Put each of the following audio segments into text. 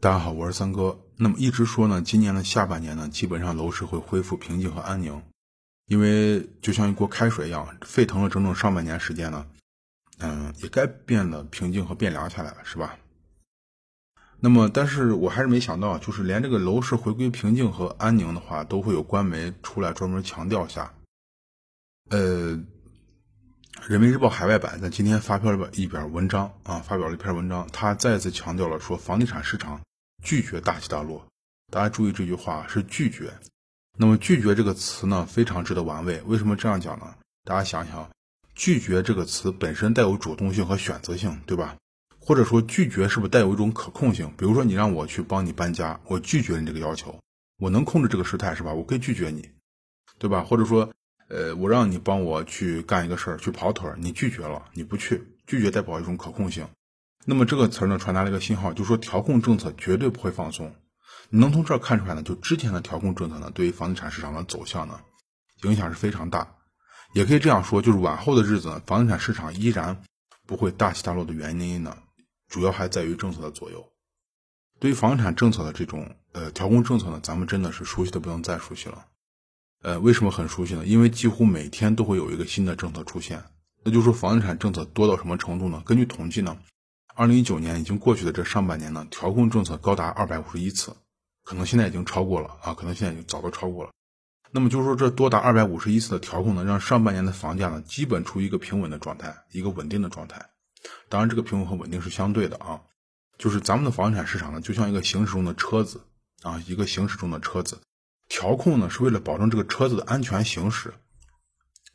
大家好，我是三哥。那么一直说呢，今年的下半年呢，基本上楼市会恢复平静和安宁，因为就像一锅开水一样，沸腾了整整上半年时间呢，嗯，也该变得平静和变凉下来了，是吧？那么，但是我还是没想到，就是连这个楼市回归平静和安宁的话，都会有官媒出来专门强调下。呃，人民日报海外版在今天发表了一篇文章啊，发表了一篇文章，他再次强调了说，房地产市场拒绝大起大落。大家注意这句话是拒绝。那么，拒绝这个词呢，非常值得玩味。为什么这样讲呢？大家想想，拒绝这个词本身带有主动性和选择性，对吧？或者说拒绝是不是带有一种可控性？比如说你让我去帮你搬家，我拒绝你这个要求，我能控制这个事态是吧？我可以拒绝你，对吧？或者说，呃，我让你帮我去干一个事儿，去跑腿儿，你拒绝了，你不去，拒绝代表一种可控性。那么这个词儿呢，传达了一个信号，就说调控政策绝对不会放松。你能从这儿看出来呢？就之前的调控政策呢，对于房地产市场的走向呢，影响是非常大。也可以这样说，就是往后的日子呢，房地产市场依然不会大起大落的原因呢。主要还在于政策的左右。对于房地产政策的这种呃调控政策呢，咱们真的是熟悉的不能再熟悉了。呃，为什么很熟悉呢？因为几乎每天都会有一个新的政策出现。那就是说，房地产政策多到什么程度呢？根据统计呢，二零一九年已经过去的这上半年呢，调控政策高达二百五十一次，可能现在已经超过了啊，可能现在已经早都超过了。那么就是说，这多达二百五十一次的调控呢，让上半年的房价呢，基本处于一个平稳的状态，一个稳定的状态。当然，这个平稳和稳定是相对的啊，就是咱们的房产市场呢，就像一个行驶中的车子啊，一个行驶中的车子，调控呢是为了保证这个车子的安全行驶，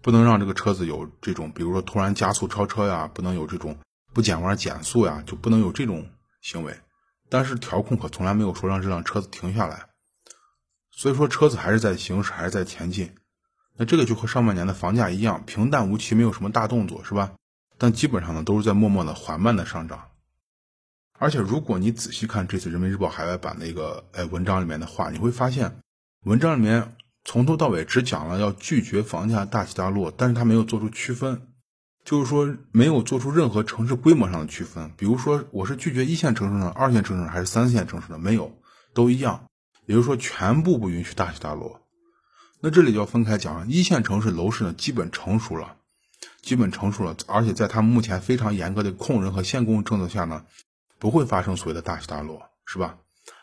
不能让这个车子有这种，比如说突然加速超车呀，不能有这种不减弯减速呀，就不能有这种行为。但是调控可从来没有说让这辆车子停下来，所以说车子还是在行驶，还是在前进。那这个就和上半年的房价一样，平淡无奇，没有什么大动作，是吧？但基本上呢，都是在默默的缓慢的上涨。而且，如果你仔细看这次人民日报海外版的一个哎文章里面的话，你会发现，文章里面从头到尾只讲了要拒绝房价大起大落，但是他没有做出区分，就是说没有做出任何城市规模上的区分。比如说，我是拒绝一线城市呢、二线城市还是三线城市的，没有，都一样。也就是说，全部不允许大起大落。那这里就要分开讲，一线城市楼市呢基本成熟了。基本成熟了，而且在他们目前非常严格的控人和限供政策下呢，不会发生所谓的大起大落，是吧？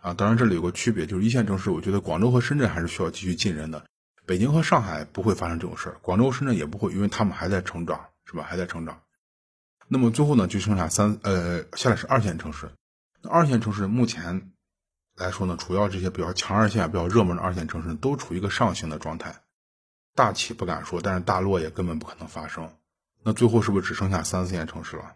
啊，当然这里有个区别，就是一线城市，我觉得广州和深圳还是需要继续进人的，北京和上海不会发生这种事儿，广州、深圳也不会，因为他们还在成长，是吧？还在成长。那么最后呢，就剩下三呃，下来是二线城市。那二线城市目前来说呢，主要这些比较强二线、比较热门的二线城市都处于一个上行的状态，大起不敢说，但是大落也根本不可能发生。那最后是不是只剩下三四线城市了？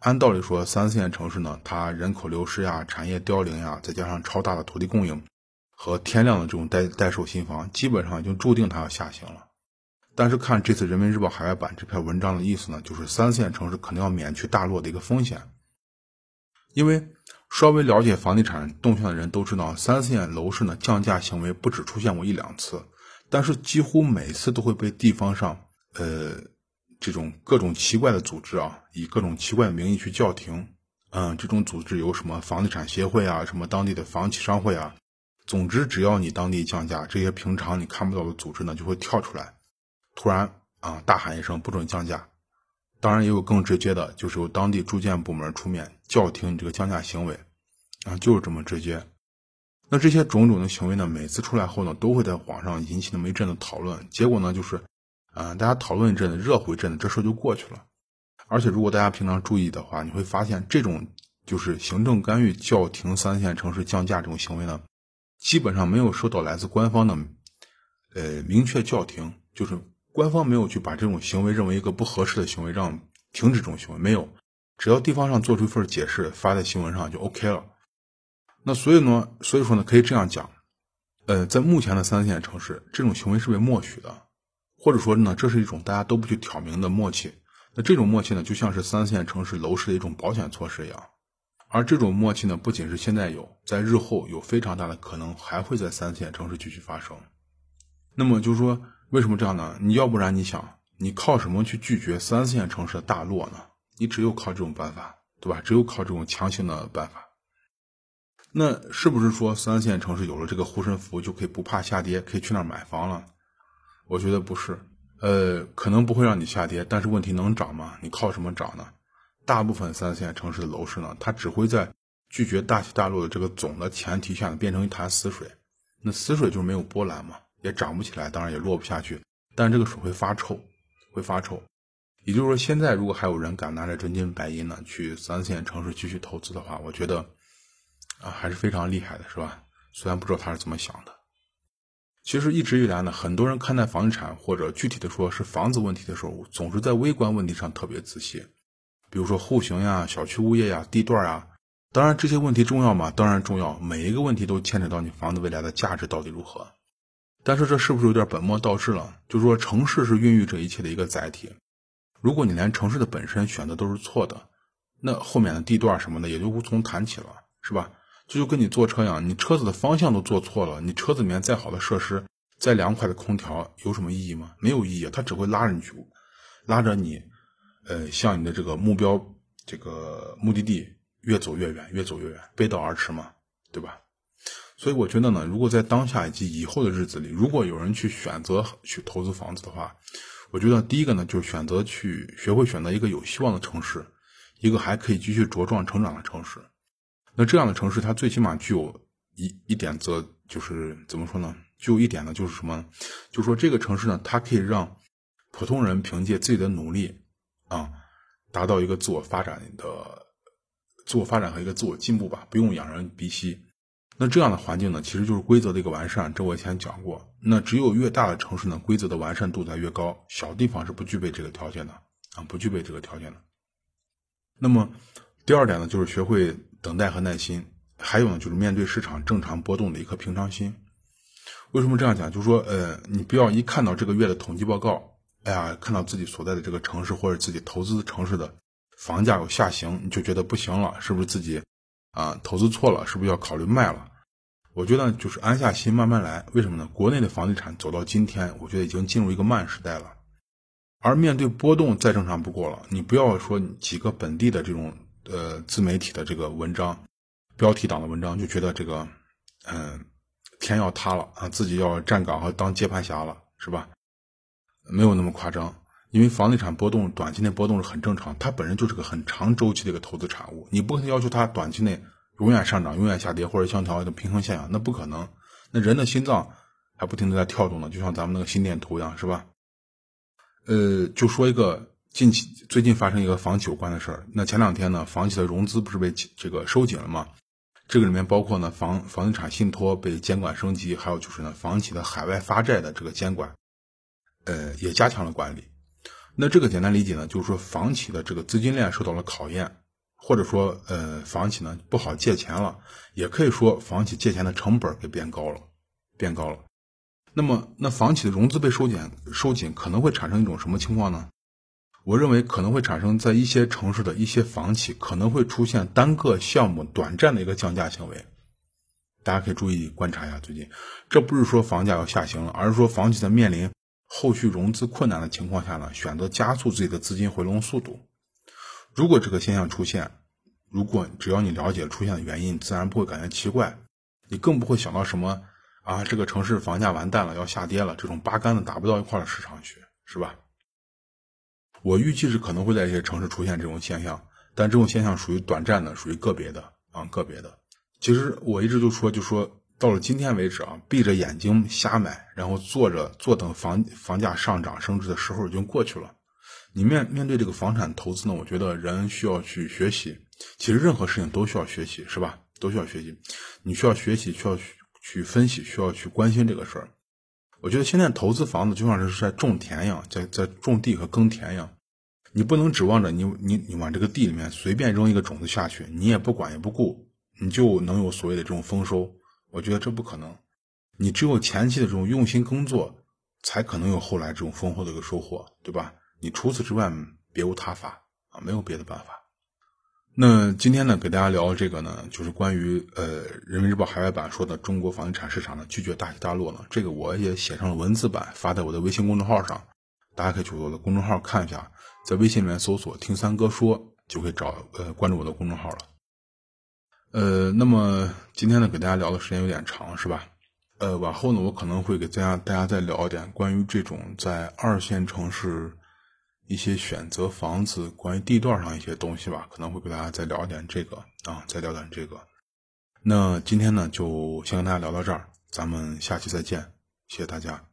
按道理说，三四线城市呢，它人口流失呀、产业凋零呀，再加上超大的土地供应和天量的这种待待售新房，基本上已经注定它要下行了。但是看这次人民日报海外版这篇文章的意思呢，就是三四线城市可能要免去大落的一个风险。因为稍微了解房地产动向的人都知道，三四线楼市呢降价行为不止出现过一两次，但是几乎每次都会被地方上呃。这种各种奇怪的组织啊，以各种奇怪的名义去叫停。嗯，这种组织有什么房地产协会啊，什么当地的房企商会啊。总之，只要你当地降价，这些平常你看不到的组织呢，就会跳出来，突然啊大喊一声不准降价。当然，也有更直接的，就是由当地住建部门出面叫停你这个降价行为。啊，就是这么直接。那这些种种的行为呢，每次出来后呢，都会在网上引起那么一阵的讨论。结果呢，就是。啊，大家讨论一阵子，热乎一阵子，这事就过去了。而且，如果大家平常注意的话，你会发现，这种就是行政干预叫停三线城市降价这种行为呢，基本上没有受到来自官方的呃明确叫停，就是官方没有去把这种行为认为一个不合适的行为，让停止这种行为。没有，只要地方上做出一份解释，发在新闻上就 OK 了。那所以呢，所以说呢，可以这样讲，呃，在目前的三线城市，这种行为是被默许的。或者说呢，这是一种大家都不去挑明的默契。那这种默契呢，就像是三线城市楼市的一种保险措施一样。而这种默契呢，不仅是现在有，在日后有非常大的可能还会在三线城市继续发生。那么就是说，为什么这样呢？你要不然你想，你靠什么去拒绝三四线城市的大落呢？你只有靠这种办法，对吧？只有靠这种强行的办法。那是不是说三四线城市有了这个护身符就可以不怕下跌，可以去那儿买房了？我觉得不是，呃，可能不会让你下跌，但是问题能涨吗？你靠什么涨呢？大部分三四线城市的楼市呢，它只会在拒绝大起大落的这个总的前提下，变成一潭死水。那死水就是没有波澜嘛，也涨不起来，当然也落不下去，但这个水会发臭，会发臭。也就是说，现在如果还有人敢拿着真金白银呢去三四线城市继续投资的话，我觉得啊还是非常厉害的，是吧？虽然不知道他是怎么想的。其实一直以来呢，很多人看待房地产或者具体的说是房子问题的时候，总是在微观问题上特别仔细。比如说户型呀、小区物业呀、地段呀，当然这些问题重要吗？当然重要，每一个问题都牵扯到你房子未来的价值到底如何。但是这是不是有点本末倒置了？就是说城市是孕育这一切的一个载体，如果你连城市的本身选择都是错的，那后面的地段什么的也就无从谈起了，是吧？这就跟你坐车一样，你车子的方向都坐错了，你车子里面再好的设施、再凉快的空调有什么意义吗？没有意义，它只会拉着你去，拉着你。呃，向你的这个目标、这个目的地越走越远，越走越远，背道而驰嘛，对吧？所以我觉得呢，如果在当下以及以后的日子里，如果有人去选择去投资房子的话，我觉得第一个呢，就是选择去学会选择一个有希望的城市，一个还可以继续茁壮成长的城市。那这样的城市，它最起码具有一一点，则就是怎么说呢？具有一点呢，就是什么？就是说这个城市呢，它可以让普通人凭借自己的努力。啊，达到一个自我发展的自我发展和一个自我进步吧，不用仰人鼻息。那这样的环境呢，其实就是规则的一个完善。这我以前讲过。那只有越大的城市呢，规则的完善度才越高。小地方是不具备这个条件的啊，不具备这个条件的。那么第二点呢，就是学会等待和耐心，还有呢，就是面对市场正常波动的一颗平常心。为什么这样讲？就是说，呃，你不要一看到这个月的统计报告。哎呀，看到自己所在的这个城市或者自己投资城市的房价有下行，你就觉得不行了，是不是自己啊投资错了？是不是要考虑卖了？我觉得就是安下心，慢慢来。为什么呢？国内的房地产走到今天，我觉得已经进入一个慢时代了。而面对波动，再正常不过了。你不要说几个本地的这种呃自媒体的这个文章，标题党的文章，就觉得这个嗯天要塌了啊，自己要站岗和当接盘侠了，是吧？没有那么夸张，因为房地产波动短期内波动是很正常，它本身就是个很长周期的一个投资产物，你不可能要求它短期内永远上涨、永远下跌或者相调一个平衡现象，那不可能。那人的心脏还不停的在跳动呢，就像咱们那个心电图一样，是吧？呃，就说一个近期最近发生一个房企有关的事儿，那前两天呢，房企的融资不是被这个收紧了吗？这个里面包括呢房房地产信托被监管升级，还有就是呢房企的海外发债的这个监管。呃，也加强了管理。那这个简单理解呢，就是说房企的这个资金链受到了考验，或者说，呃，房企呢不好借钱了，也可以说房企借钱的成本给变高了，变高了。那么，那房企的融资被收紧，收紧可能会产生一种什么情况呢？我认为可能会产生在一些城市的一些房企可能会出现单个项目短暂的一个降价行为。大家可以注意观察一下最近，这不是说房价要下行了，而是说房企在面临。后续融资困难的情况下呢，选择加速自己的资金回笼速度。如果这个现象出现，如果只要你了解出现的原因，自然不会感觉奇怪，你更不会想到什么啊，这个城市房价完蛋了，要下跌了，这种八竿子打不到一块的市场去，是吧？我预计是可能会在一些城市出现这种现象，但这种现象属于短暂的，属于个别的啊，个别的。其实我一直就说，就说。到了今天为止啊，闭着眼睛瞎买，然后坐着坐等房房价上涨升值的时候已经过去了。你面面对这个房产投资呢，我觉得人需要去学习。其实任何事情都需要学习，是吧？都需要学习。你需要学习，需要去去分析，需要去关心这个事儿。我觉得现在投资房子就像是在种田一样，在在种地和耕田一样。你不能指望着你你你往这个地里面随便扔一个种子下去，你也不管也不顾，你就能有所谓的这种丰收。我觉得这不可能，你只有前期的这种用心工作，才可能有后来这种丰厚的一个收获，对吧？你除此之外别无他法啊，没有别的办法。那今天呢，给大家聊这个呢，就是关于呃《人民日报》海外版说的中国房地产市场呢拒绝大起大落呢，这个我也写上了文字版，发在我的微信公众号上，大家可以去我的公众号看一下，在微信里面搜索“听三哥说”就可以找呃关注我的公众号了。呃，那么。今天呢，给大家聊的时间有点长，是吧？呃，往后呢，我可能会给大家大家再聊一点关于这种在二线城市一些选择房子、关于地段上一些东西吧，可能会给大家再聊一点这个啊，再聊点这个。那今天呢，就先跟大家聊到这儿，咱们下期再见，谢谢大家。